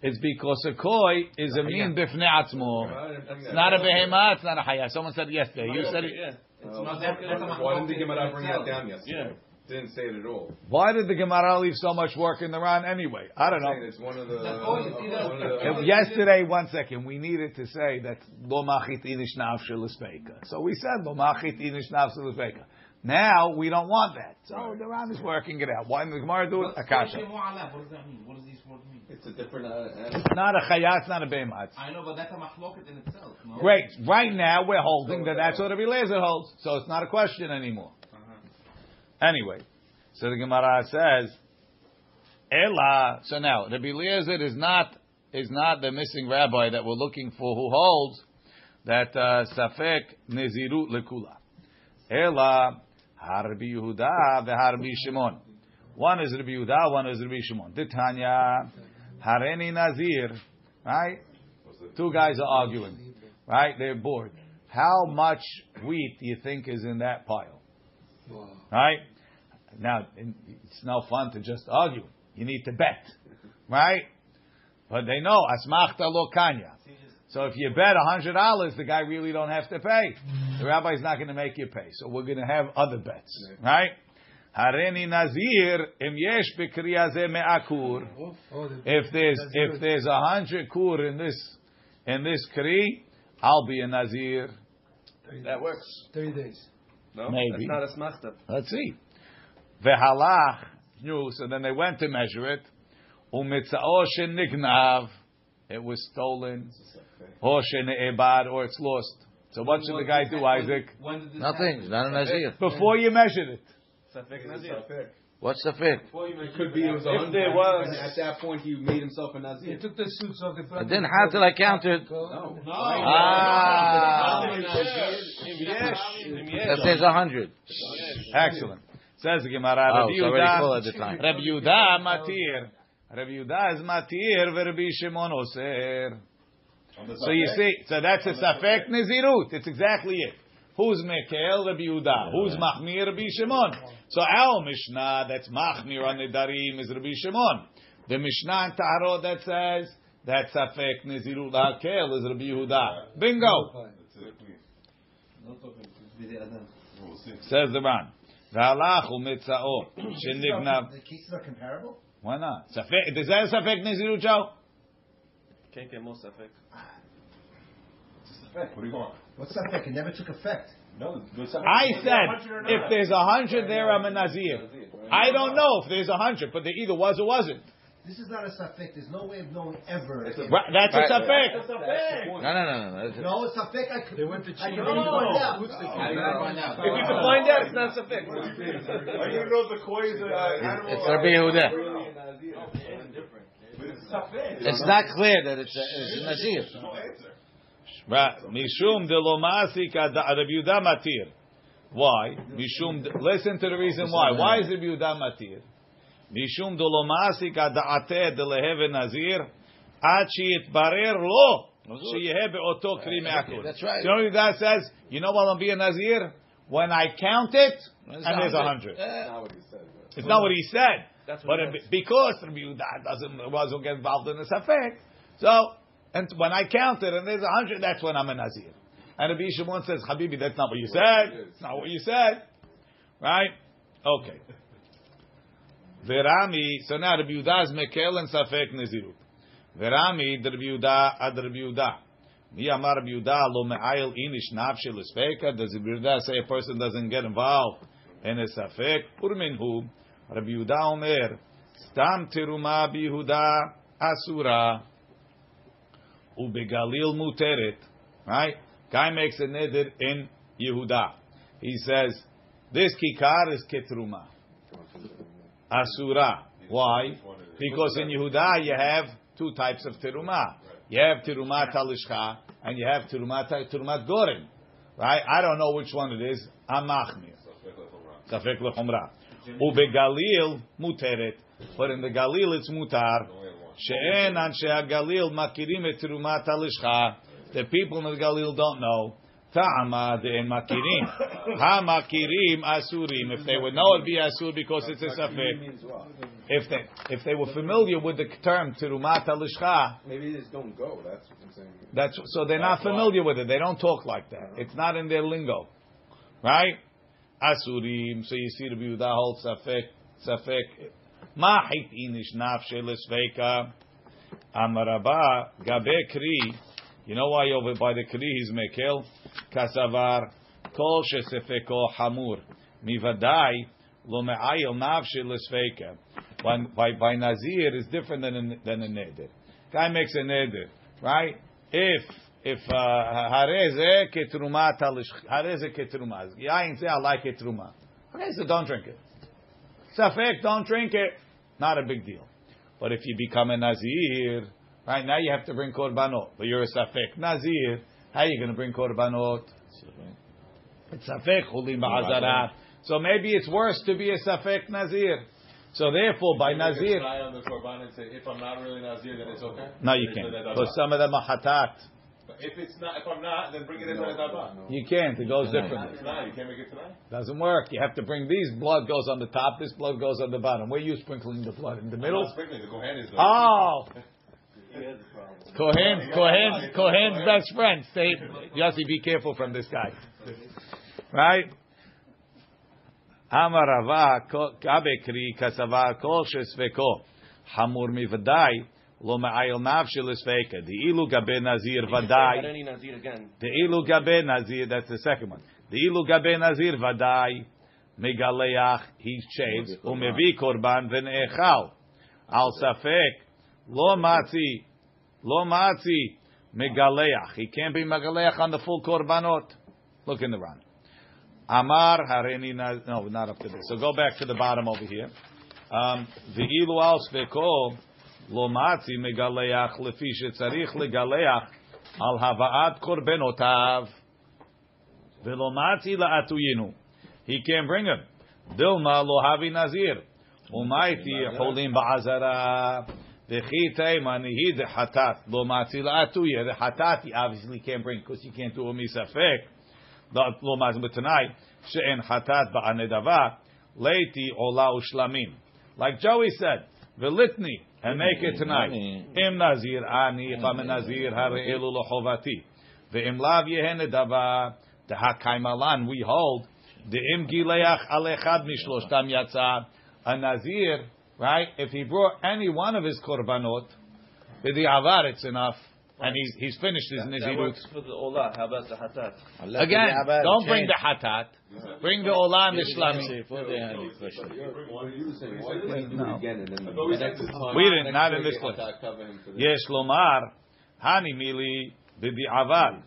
Speaker 1: It's because a koi is a mean bifnei atzmo. It's not a behema. It's not a haya. Someone said yesterday. You said it.
Speaker 4: Yeah.
Speaker 2: Um,
Speaker 8: not that- that's a
Speaker 2: Why didn't the
Speaker 8: machloket
Speaker 2: Gemara
Speaker 8: in
Speaker 2: bring
Speaker 8: itself.
Speaker 2: that down yesterday? Didn't say it at all.
Speaker 1: Why did the Gemara leave so much work in the Ran anyway? I don't know.
Speaker 2: It's one of the.
Speaker 8: The koi is either-
Speaker 2: one of the-
Speaker 1: If yesterday, one second, we needed to say that lo machit inish nafshe l'speika. So we said lo machit inish nafshe l'speika. Now we don't want that. So the Ran is working it out. Why did the Gemara do it?
Speaker 8: What's
Speaker 1: Akasha.
Speaker 8: koi shemo alav? What does that mean? What does these mean?
Speaker 2: It's a different. Uh, uh,
Speaker 1: It's not a chayat, it's not a behemat.
Speaker 8: I know, but that's a machloket in itself. No?
Speaker 1: Great. Right now we're holding that that's what Rabbi Eliezer holds. So it's not a question anymore. Anyway, so the Gemara says, Ella. So now Rabbi Eliezer is not is not the missing rabbi that we're looking for who holds that uh, safek nezirut lekula. Ella harbi Yehuda veharbi Shimon. One is Rabbi Yehuda, one is Rabbi Shimon. Titanya hareni nazir. Right? Two guys are arguing. Right? They're bored. How much wheat do you think is in that pile? Right? Now, it's no fun to just argue. You need to bet. Right? But they know, asmachta lo kanya. So if you bet $100, the guy really don't have to pay. The rabbi's not going to make you pay. So we're going to have other bets. Right? Hareni nazir im yesh bekriya ze me'akur. Oh, oh, oh, if there's if there's a hundred kur in this in this kri, I'll be a nazir.
Speaker 6: That works.
Speaker 3: Thirty days.
Speaker 6: No,
Speaker 1: Maybe.
Speaker 6: that's not a smachta.
Speaker 1: Let's see. Vehalach knew, so then they went to measure it. Umitzao nignav, it was stolen. Or shene'ebad, or it's lost. So what should the guy do, Isaac?
Speaker 8: When did this
Speaker 5: Nothing.
Speaker 8: happen?
Speaker 5: Not a nazir.
Speaker 1: Before you measured it.
Speaker 6: Safek nazir.
Speaker 2: safek.
Speaker 5: What's the fit?
Speaker 2: It could be it was
Speaker 6: If
Speaker 2: hundred.
Speaker 6: there was-
Speaker 2: at that point he made himself a nazir.
Speaker 3: He took the suits off the front.
Speaker 5: Then how till I counted?
Speaker 2: No.
Speaker 5: Ah.
Speaker 6: Yes.
Speaker 5: That says a hundred.
Speaker 1: Excellent. Says the Gemara,
Speaker 5: Oh,
Speaker 1: Rabbi
Speaker 5: it's already full at the time.
Speaker 1: Rabbi Yehuda matir. Rabbi Yehuda is matir, Rabbi Shimon oser. So you see, so that's a safek nezirut. It's exactly it. Who's mekel? Rabbi Yehuda. Who's machmir? Rabbi Shimon. So our Mishnah that's machmir on nedarim is Rabbi Shimon. The Mishnah in Taharot that says that safek nezirut lakel is Rabbi Yehuda. Bingo. Says the Ran. V'halach u'mitzao shenignav.
Speaker 9: The cases are comparable?
Speaker 1: Why not? Safek, does that safek nezirut, Joe?
Speaker 6: Can't get most effect. Ah.
Speaker 4: What do you want?
Speaker 9: What's that effect? It never took effect.
Speaker 4: No,
Speaker 1: I said, if there's a hundred there, I'm a Nazir. I don't know if there's a hundred, but there either was or wasn't.
Speaker 9: This is not a suffix. There's no way of knowing ever.
Speaker 1: Right, That's a
Speaker 5: Right.
Speaker 1: safek.
Speaker 5: No, no, no, no. That's-
Speaker 9: No, it's a suffix. I could.
Speaker 3: They went to
Speaker 9: I
Speaker 3: cheat.
Speaker 9: can really find out.
Speaker 6: If you can find out, it's not sufficient.
Speaker 4: Are you gonna know the koi is an animal?
Speaker 5: It's Rabbi Yehuda.
Speaker 4: But it's safek.
Speaker 5: It's not clear that it's a, it's a nazir.
Speaker 4: No answer.
Speaker 1: Right. Mishum de lo masik ad- Rabbi Yehuda matir. Why? Mishum. Listen to the reason why. Why is Rabbi Yehuda matir? Mishum de lo masik adate de leheve nazir ad sheyitbarer lo sheyehe beoto kli me'akul.
Speaker 5: That's right.
Speaker 1: So you know what Yehuda says? You know what I'm being nazir? When I count it, and there's a hundred.
Speaker 2: Not what he said.
Speaker 1: It's not what he said.
Speaker 6: That's
Speaker 1: But because Rabbi Yehuda doesn't wasn't get involved in this safek, so and when I count it and there's a hundred, that's when I'm a nazir. And Rabbi Shimon says, Habibi, that's not what you said. It's not what you said, right? Okay. Verami. So now Rabbi Yehuda is mekel and safek nazirut. Verami, Rabbi Yehuda ad Rabbi Yehuda. Mi amar Rabbi Yehuda lo me'ayil inish nafshel esfeka. Does Rabbi Yehuda say a person doesn't get involved in a safek? Urminhu. Rabbi Yehuda Omer, Stam teruma bihuda asura, ubegalil muteret. Right? Guy makes a neder in Yehuda. He says, this kikar is ketruma. Asura. Why? Because in Yehuda you have two types of teruma. You have teruma talishcha and you have teruma terumat goren. Right? I don't know which one it is. Amachmir. Safek lechomra. Ubegalil muteret. But in the Galil it's mutar. Oh, She'en anshe Galil makirim et terumat talishcha. The people in the Galil don't know. Ta'ama de'en makirim. Ha makirim asurim. If they would know it'd be asur because it's a safek. If they if they were familiar with the term terumat talishcha,
Speaker 2: Maybe they just don't go. That's what I'm saying.
Speaker 1: that's so they're not familiar with it. They don't talk like that. Uh-huh. It's not in their lingo, right? Asurim. So you see the that whole safek safek. Ma hit inish nafshe. Amaraba gabe kri. You know why over by the kri he's mekel kasavar kol shesefeko hamur mivadai lo me'ayil nafshe lesveika. By, by, Nazir is different than a, than a neder. Guy makes a neder, right? If if uh, hareze ketruma talish hareze ketruma. Yain say I like ketruma. Okay, so don't drink it. Safek, don't drink it. Not a big deal. But if you become a Nazir, right now you have to bring korbanot. But you're a Safek Nazir. How are you going to bring korbanot? It's Safek chulim ba'azarat. So maybe it's worse to be a Safek Nazir. So therefore, by Nazir,
Speaker 4: the korban and say, if I'm not really Nazir, then it's okay.
Speaker 1: no, you can't. Because some of them are hatat.
Speaker 4: But If it's not, if I'm not, then bring it in on the daba.
Speaker 1: You can't. It goes differently.
Speaker 4: It's not. You can't make it tonight.
Speaker 1: Doesn't work. You have to bring these. Blood goes on the top. This blood goes on the bottom. Where are you sprinkling the blood in the
Speaker 4: I'm
Speaker 1: middle?
Speaker 4: not sprinkling. The kohen is. though.
Speaker 1: Oh, Kohen's Kohen's Kohen's best friend. Stay, Yossi, be careful from this guy. Right? Amarava kabe kri kasava kol shesveko hamur mivadai lo ma'ayil nafshi lesveka. The ilu gabe nazir vadai.
Speaker 6: Nazir again.
Speaker 1: The ilu gabe nazir. That's the second one. The ilu gabe nazir vadai megaleach. He shaves umevi korban v'ne'echal al safek lo matzi lo matzi megaleach. He can't be megaleach on the full korbanot. Look in the Ran. Amar Hareni No, not up to this. So go back to the bottom over here. Um, Ve'ilu al sveko lo matzi megaleach lefi shetzarich legaleach al hava'at korbenotav velo matzi la'atuyinu. He can't bring him. Dilma lo havi nazir. Umaiti holim ba'azara. V'chi teima nihi de hatat lo matzi la'atuya. The hatat he obviously can't bring because he can't do a misafek. Lo matzi, but tonight she'en hatat ba'anedava leiti ola ushlamim. Like Joey said, velitni and make it tonight. Im nazir ani cham nazir hare'elu lechovati. Ve'im lav yehen nedava the hakaimalan we hold the im gileach alechad mishloshtam yatsa a nazir right if he brought any one of his korbanot with the avar it's enough and he's he's finished his
Speaker 6: That
Speaker 1: nizirut
Speaker 6: works for the Olah. How about the Hatat?
Speaker 1: again don't bring the hatat bring the olam ishlami
Speaker 5: For the hand question.
Speaker 2: What are you saying? Why did he do again and then
Speaker 4: I thought we
Speaker 2: the
Speaker 4: said
Speaker 2: next
Speaker 4: this-
Speaker 2: time-
Speaker 1: We didn't, not in
Speaker 2: next
Speaker 1: this place.
Speaker 2: cover him for the-
Speaker 1: Yes, lomar, hani mili b'di avad.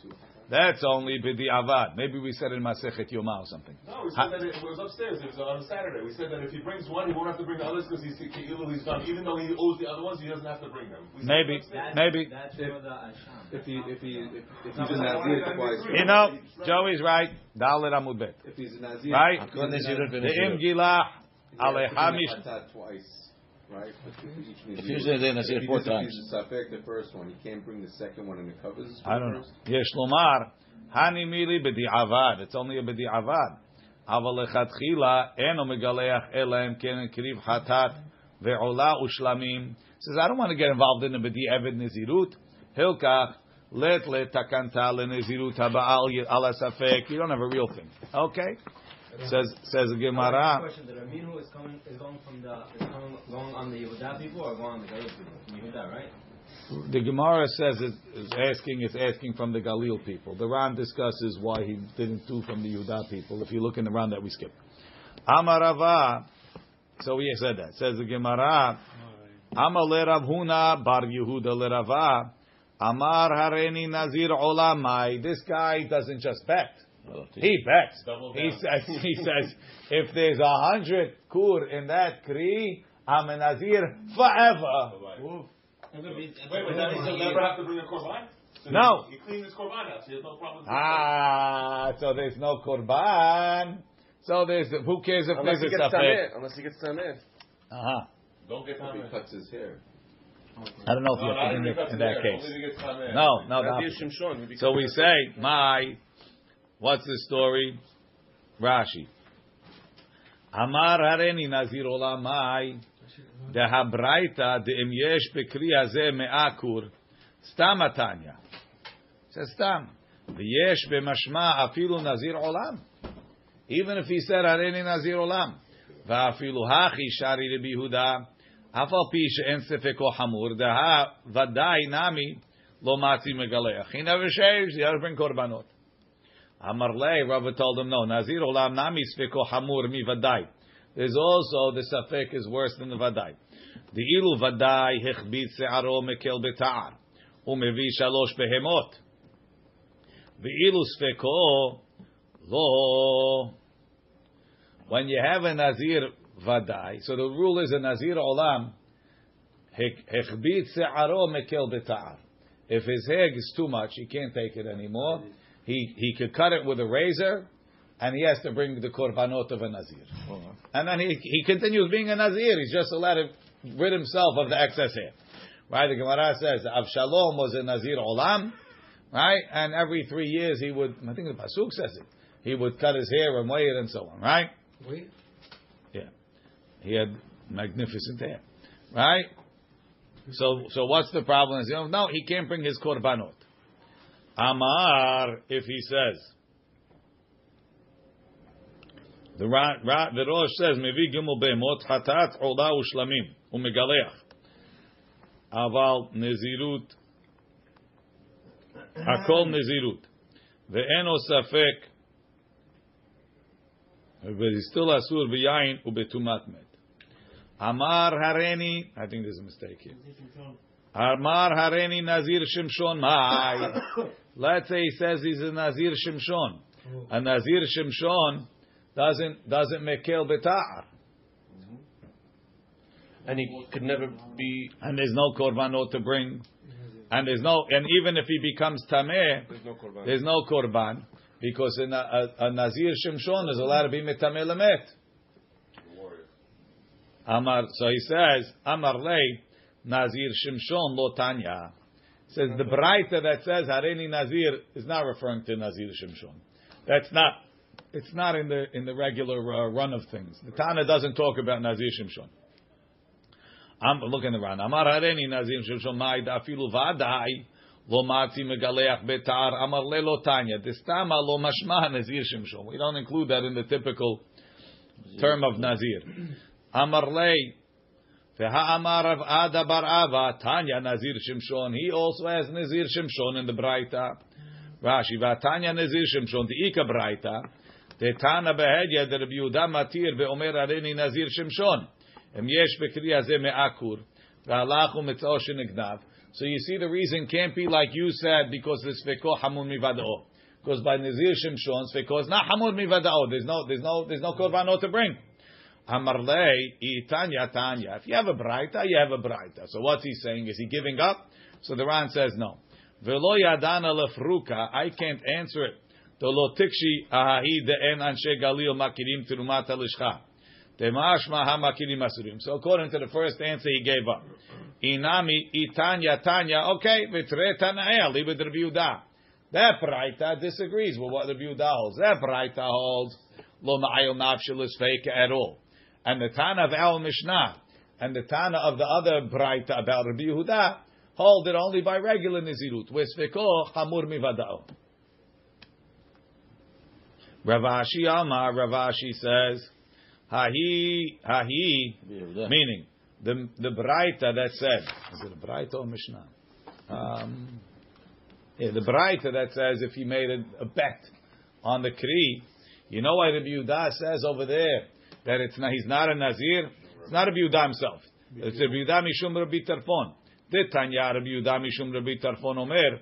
Speaker 1: That's only b'di avad. Maybe we said in Masechet Yoma or something.
Speaker 4: No, we said that it was upstairs. It was on Saturday. We said that if he brings one, he won't have to bring the others because he's he's done. Even though he owes the other ones, he doesn't have to bring them. We
Speaker 1: Maybe,
Speaker 4: it upstairs.
Speaker 1: maybe.
Speaker 8: That's for the
Speaker 2: If he if he if, if he's a Nazir twice,
Speaker 1: You know, Joey's right. Dalit Amud Bet.
Speaker 2: if he's a Nazir,
Speaker 1: Right?
Speaker 5: Hakol
Speaker 1: The im gilah
Speaker 2: he has to bring
Speaker 1: alechamish.
Speaker 2: twice, right? But each
Speaker 5: If
Speaker 2: Nazir-
Speaker 5: he's a Nazir
Speaker 2: if he
Speaker 5: four
Speaker 2: does- if
Speaker 5: times.
Speaker 2: he's a Safek, the first one, he can't bring the second one and it covers.
Speaker 1: I don't know.
Speaker 2: first?
Speaker 1: Yesh lomar, hani mili b'di avad. It's only a b'di avad. אבל לכתחילה אינו מגלח אלא אם כן הקריב חטאת ועולה ושלמים. Says, I don't want to get involved in the b'di eved nizirut. Hilkach, let letakanta lenizirut haba'al al asafek. You don't have a real thing. Okay? Says, says the Gemara.
Speaker 8: Question: The Raminu is coming is going from the is coming, going on the Yehuda people or going on the Galil people? Yehuda, right?
Speaker 1: The Gemara says it is asking it's asking from the Galil people. The Ran discusses why he didn't do from the Yehuda people. If you look in the Ran that we skipped, Amarava. So we said that. Says the Gemara. Amar le Rav Huna bar Yehuda le Rava. Amar hareni nazir olamai. This guy doesn't just bet. He bets.
Speaker 4: Double
Speaker 1: He says. He says if there's a hundred kur in that kri, I'm a nazir forever.
Speaker 4: Wait, but that means he'll never have to bring a korban. So
Speaker 1: No.
Speaker 4: He, he cleaned his korban out, so he has no problem.
Speaker 1: Ah, so there's no korban. So there's who cares if
Speaker 6: Unless he
Speaker 1: there's a
Speaker 6: gets
Speaker 1: safek?
Speaker 6: tameh. Unless he gets tameh.
Speaker 1: Uh huh.
Speaker 4: Don't get
Speaker 2: If
Speaker 4: tameh.
Speaker 2: he cuts his hair.
Speaker 1: I don't know if
Speaker 4: No,
Speaker 1: you
Speaker 4: not
Speaker 1: have to
Speaker 4: if
Speaker 1: bring
Speaker 4: he
Speaker 1: it
Speaker 4: cuts
Speaker 1: in that
Speaker 4: hair.
Speaker 1: case.
Speaker 4: Only if he gets tameh.
Speaker 1: No, no, no.
Speaker 6: a Shimshon. He becomes
Speaker 1: So we say my. What's the story? Rashi. Amar hareni nazir olamai. Dehabraita de'im yesh bekri hazeh me'akur. Stam atanya. Says stam. V'yesh b'mashma afilu nazir olam. Even if he said hareni nazir olam. Va'afilu hachi shari Rabbi Yehuda. אף על פי שאין ספק או חמור, דהה ודאי נמי לא מצי מגלח. He never shaves, he doesn't bring korbanot. Hamarlei, Rava told him, no, Nazir olam nami sviko hamur mi vadai. There's also the safek is worse than the vadai. The ilu vadai hechbit se'aro mekel betar umevi shalosh behemot. The ilu sviko lo. When you have a Nazir vadai, so the rule is a Nazir olam hechbit se'aro mekel betar. If his egg is too much, he can't take it anymore. He he could cut it with a razor, and he has to bring the korbanot of a nazir. Uh-huh. And then he he continues being a nazir. He's just allowed to rid himself of the excess hair. Right? The Gemara says Avshalom was a nazir olam, right? And every three years he would. I think the pasuk says it. He would cut his hair and weigh it and so on. Right?
Speaker 3: Wait.
Speaker 1: Yeah. He had magnificent hair. Right? So so what's the problem? You know, no, he can't bring his korbanot. Amar, if he says, the Ra, Ra, the Rosh says, Mevi gimel be'emot hatat ola ushlamim umegaleach. Aval nezirut, hakol nezirut. Ve'eno safek, but he's still asur b'yayin ubetumat met. Amar hareni, I think there's a mistake here. Amar hareni nazir shimshon mai. Let's say he says he's a nazir shimshon. a Nazir Shimshon doesn't doesn't mekel betar,
Speaker 6: And he could never be.
Speaker 1: and there's no korbanot to bring, and there's no, and even if he becomes tameh,
Speaker 6: There's no korban.
Speaker 1: there's no korban because a, a, a Nazir Shimshon is allowed to be metameh lemet. Amar, so he says, Amar lei Nazir Shimshon lo tanya. Says the Braita that says Hareni Nazir is not referring to Nazir Shimshon. That's not. It's not in the in the regular uh, run of things. The Tana doesn't talk about Nazir Shimshon. I'm looking around. Amar Hareni Nazir Shimshon ma'id afilu vadai lo matzi megaleach betar amar le lo tanya. Distama lo mashma Nazir Shimshon. We don't include that in the typical term of Nazir. Amar lei Amar Rav Ada Bar Ava Tanya Nazir Shimshon. He also has Nazir Shimshon in the Braita. Rashi Vatanya Nazir Shimshon. The Ika Braita. The Tana Behedya the Rabbi Yehuda Matir Beomer Areni Nazir Shimshon. Em Yesh Bekri Hazeh Me'akur. V'Halach U'Mitzah Shenignav. So you see the reason can't be like you said because it's Sveko Hamun Mivadao. Because by Nazir Shimshon, Sveko is not Hamun Mivadao. There's no, there's no, there's no korbanot to bring. Amarlei, Tanya, Tanya. If you have a braita, you have a braita. So what's he saying? Is he giving up? So the Ran says no. Velo yadana lefruka. I can't answer it. Tolo tikshi ahahi de'en anshe galil makirim tirumat alishcha. Temashma ha makirim asurim. So according to the first answer, he gave up. Inami itanya tanya. Okay, vitre tanael. Rabbi Yehuda. That braita disagrees with what the Yehuda holds. That braita holds lo ma'ayil nafshil is fake at all. And the Tana of Al Mishnah and the Tana of the other Braita about Rabbi Yehuda hold it only by regular Nizirut. Vesveko Chamur Mivadao. Rav Ashi Amar, Rav Ashi says, Hahi, Hahi, meaning the the Braita that said, is it a Braita or Mishnah? Um, yeah, the Braita that says if he made a, a bet on the Kri, you know why Rabbi Yehuda says over there that it's not, he's not a Nazir? It's not a Yehuda himself. It's a Yehuda Mishum Rabbi Tarfon. Tanya Rabbi Yehuda Mishum Rabbi Tarfon Omer,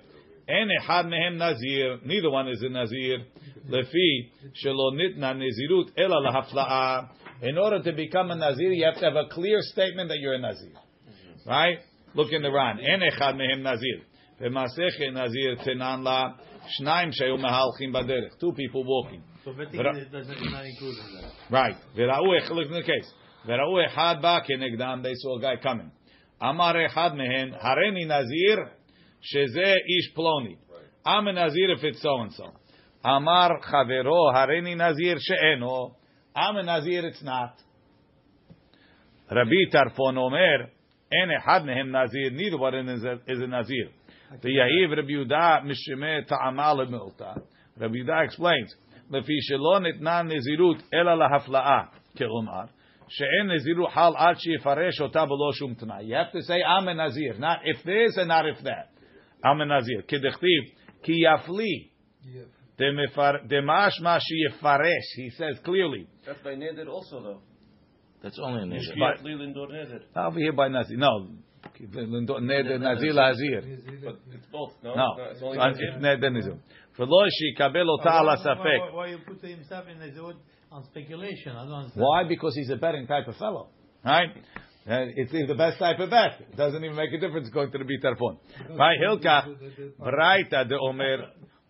Speaker 1: En echad mehem Nazir, neither one is a Nazir. Lefi, shelo nitna Nazirut ela lahafla'a. In order to become a Nazir, you have to have a clear statement that you're a Nazir. Right? Look in the Ran. En echad mehem Nazir. V'masech Nazir tenan la, shayu mehalchim. Two people walking.
Speaker 3: So it doesn't not include in that.
Speaker 1: Right. V'ra'u look in the case. V'ra'u echad ba kenegdam. They saw a guy coming. Amar echad mehen hareni nazir sheze ish ploni. I'm a nazir if it's so and so. Amar chavero hareni nazir she'eno. I'm a nazir it's not. Rabbi Tarfon omer en echad mehem nazir. Neither one is a, is a nazir. V'yahiv Rabbi Yehuda mishemeh ta'amal milta. Rabbi Yehuda explains. לפי שלא ניתנה נזירות אלא להפלאה, כלומר, שאין נזירות חל עד שיפרש אותה בלא שום תנאי. You have to say, I'm a nazir, not if this and not if that. I'm a nazir. כדכתיב, כי יפלי. דמשמע שיפרש, he says clearly.
Speaker 6: That's by Neder also, though.
Speaker 5: That's only an issue.
Speaker 1: But-
Speaker 6: Shkiat Lilin Dor Neder.
Speaker 1: Over here by nazir. No. nazir lazir.
Speaker 6: But it's both, no?
Speaker 1: No.
Speaker 6: It's only
Speaker 1: Uh,
Speaker 6: Nazir?
Speaker 1: נדר נזיר. ולא שיקבל אותה על
Speaker 3: Why,
Speaker 1: הספק.
Speaker 3: why you put himself in the zone on speculation? I don't understand.
Speaker 1: Why? Because he's a betting type of fellow, right? And it's the best type of bet. It doesn't even make a difference going to the bitarfon. Right? Hilkach, Braita de Omer.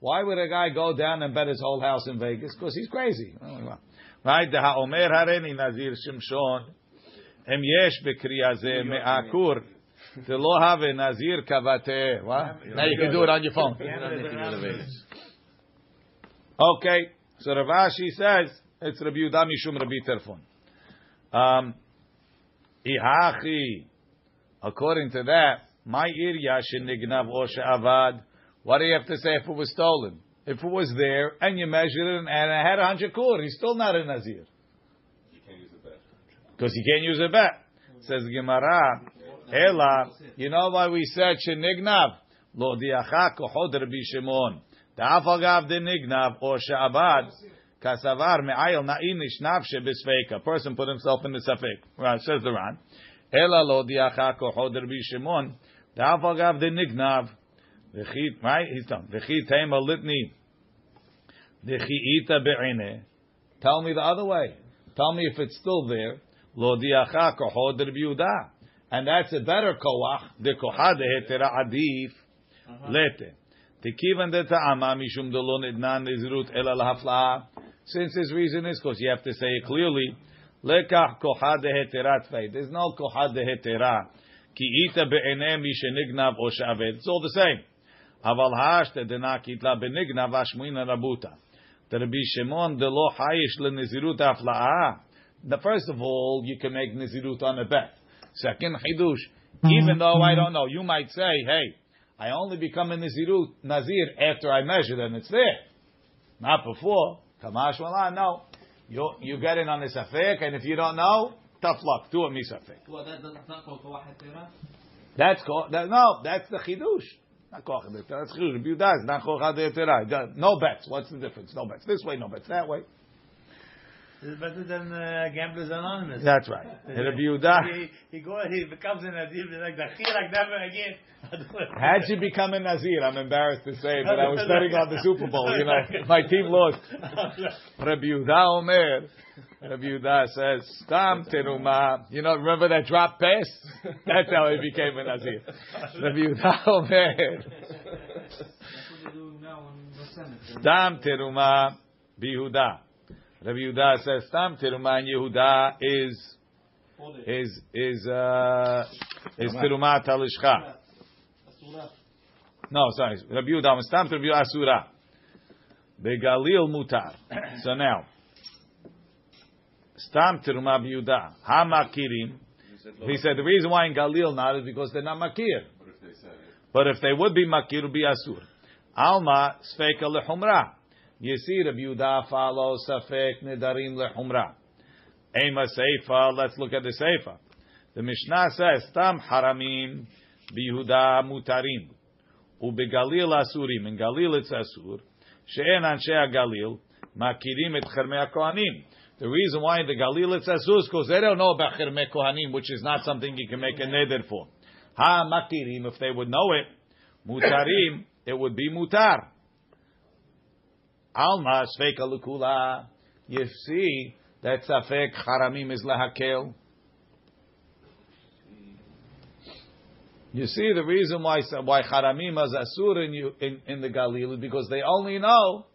Speaker 1: Why would a guy go down and bet his whole house in Vegas? Because he's crazy. Right? The Omer Hareni Nazir Shimshon. Em yesh bekriya ze me'akur. The lo have Nazir kavate. What? Now you can do it on your phone. Okay. So Rav Ashi says it's Rabbi Yehuda Mishum Rabbi Terfon. Um, Ihachi. According to that, my irya shenignav or she'avad. What do you have to say if it was stolen? If it was there and you measured it and it had a hundred kur, he's still not a nazir
Speaker 4: You can't use the bet.
Speaker 1: because he can't use a bet. Says Gemara, Ela. You know why we said shenignav? Lo diacha kohod Rabbi Shimon. Ta'afagav de nignav or she'abad. Kasavar me'ayil na'in ishnav shebisfeika. Person put himself in the safek. Right, says the Ran. Ela lo diacha kohod Rabbi Shimon. Ta'afagav de nignav. Right? He's done. V'chit tema litni. Dechi'ita be'ene. Tell me the other way. Tell me if it's still there. Lo diacha koho de Rabbi Yehuda. And that's a better koach. Koha hetera adif. Uh-huh. Lete. Tekivan deta'ama mishum dolon idnan nizrut ela lahafla'a. Since his reason is, because you have to say it clearly, lekach koha dehetera tvei. There's no kohad koha dehetera. Ki ita be'enei mi shenignav o she'aved. It's all the same. Aval ha'ashte denak itla benignav ashmuina rabuta. Rabbi Shimon delo hayish lenizirut afla'a. Now, first of all, you can make nizirut on a bet. Second, chidush. Even though I don't know, you might say, hey, I only become a nizirut, nazir after I measure and it's there. Not before. Kamash wala, no. You, you get in on a safek, and if you don't know, tough luck. Do a misafek.
Speaker 8: Well, that, that's not called Kawah?
Speaker 1: That's called, that, no, that's the chidush. Not koch That's chidush. If you die, it's not koch. No bets. What's the difference? No bets. This way, no bets. That way.
Speaker 3: It's better than uh, Gamblers Anonymous.
Speaker 1: That's right. And Rabbi Yehuda.
Speaker 3: He, he, go, he becomes an Nazir, he's like, the like never again.
Speaker 1: How'd you become a Nazir? I'm embarrassed to say, but I was betting on the Super Bowl. You know, my team lost. Rabbi Yehuda Omer. Rabbi Yehuda says, Stam teruma. You know, remember that drop pass? That's how he became a Nazir. Rabbi Yehuda Omer.
Speaker 8: That's what they do now in the Senate.
Speaker 1: Stam teruma bihuda. Rabbi Yehuda says, Stam teruma and Yehuda is is is uh is teruma talishcha. No, sorry. Rabbi Yehuda was Stam Rabbi asura. Begalil mutar. So now, Stam teruma bihuda. Hamakirim. He said the reason why in Galil not is because they're not makir. But if they would be makir, it would be asur. Alma sfeika lehumra. You see, Rabbi Yehuda follows safek nedarim lehumra. Ema seifa. Let's look at the seifa. The Mishnah says tam haramim bihuda mutarim ubegalil asurim. In Galil it's asur. She'en anshe Galil makirim et chermei kohanim. The reason why the Galil it's asur is because they don't know about chermei kohanim, which is not something you can make a neder for. Ha makirim, if they would know it, mutarim, it would be mutar. Alma sfeika lukula. You see that safek haramim is lahakel. You see the reason why why haramim is asur in, you, in, in the Galil is because they only know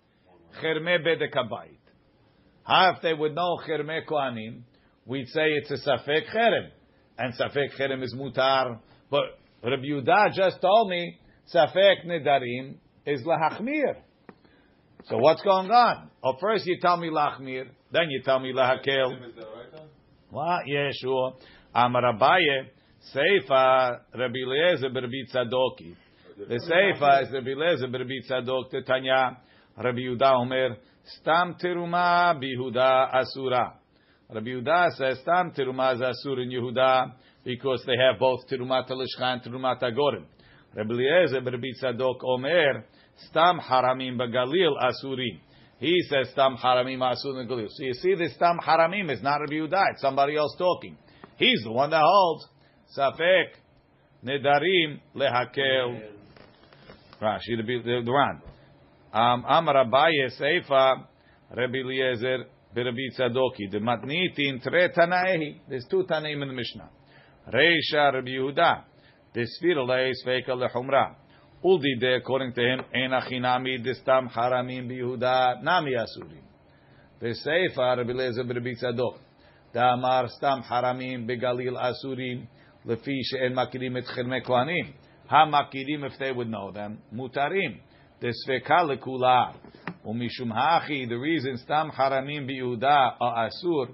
Speaker 1: cherme bedekabayit. How if they would know cherme kohanim, we'd say it's a safek cherem, and safek cherem is mutar. But Rabbi Yehuda just told me safek nedarim is lahachmir. So what's going on? Oh, first you tell me lachmir, then you tell me lahakel. What? Yeah, sure. Amar Abaye, Seifa Rabbi Eliezer Rabbi Tzadoki. The Seifa is Rabbi Eliezer Rabbi Tzadok Tetanya. Rabbi Yehuda Omer, Stam teruma bihuda asura. Rabbi Yehuda says Stam teruma is asur in Yehuda because they have both terumat alishcha and terumat agorim. Rabbi Eliezer Rabbi Tzadok Omer, Stam haramim bagalil asurim. He says Stam haramim asur in Galil. So you see, this Stam haramim is not Rabbi Yehuda; it's somebody else talking. He's the one that holds Safek nedarim lehakel. Rashi the the Ran. Um, Amar Abaye Seifa Rabbi Eliezer Rabbi Tzadoki. The matnitin tre tanaehi. There's two tanaim in the Mishnah. Reisha Rabbi Yehuda. The sfirale sfeika lechumra. Uldide, according to him, ein achinami distam haramim bihuda nami asurim. V'seifa Rabbi Eliezer Rabbi Tzadok. Damar stam haramim begalil asurim lefi she'en makirim et chirmei kohanim. Ha makirim if they would know them mutarim. Desveka lekula umishum hachi. The reason stam haramim biuda are asur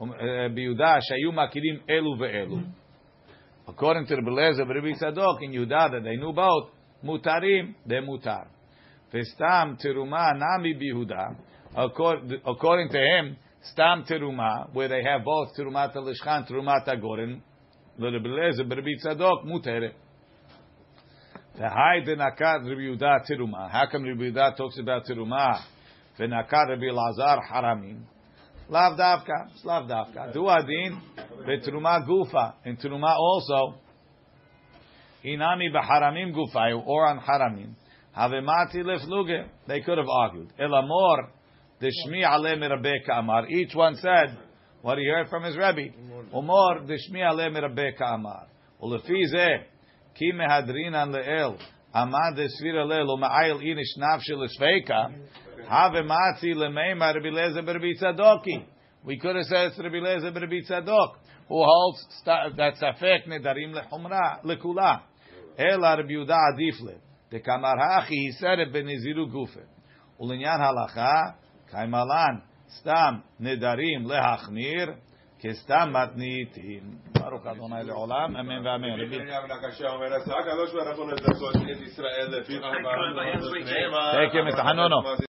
Speaker 1: um, eh, biuda shayu makirim elu ve'elu. According to the Belezer Rabbi Tzadok in Yehuda that they knew about mutarim, they mutar. Vestam teruma nami bihuda. According to him, stam teruma, where they have both terumat alishchan, terumat agorin, the Belezer Rabbi Tzadok mutere. The high Rabbi Yehuda teruma. How come Rabbi Yehuda talks about teruma? The nakat Rabbi Lazar haramim. Lav davka, it's lav davka. Du adin, betruma gufa. In truma also, inami b'haramim gufa, or on haramim. Havemati lefluge. They could have argued. Elamor, deshmi ale mirabeka amar. Each one said what he heard from his Rebbe. Umor, deshmi ale mirabeka amar. Ulefi ki mehadrinan leel, amad desvira leel, uma'ayil inish nafshi l'sfeika, havemati lemeima Rabbi Lezer Rabbi Tzadoki. We could have said it's Rabbi Lezer Rabbi Tzadok, who holds sta- that safek nedarim lechumra, lekula. Ela Rabbi Yehuda adifle. The Kamar Hachi, he said it beniziru gufe. Ulinyan halacha, kaimalan, stam nedarim lehachmir, kestam matnitin. Baruch Adonai le'olam, amen v'amen. Rabbi-
Speaker 4: הקדוש ברוך הוא נזכות את ישראל לפי
Speaker 1: Take him, Mr. Hanono.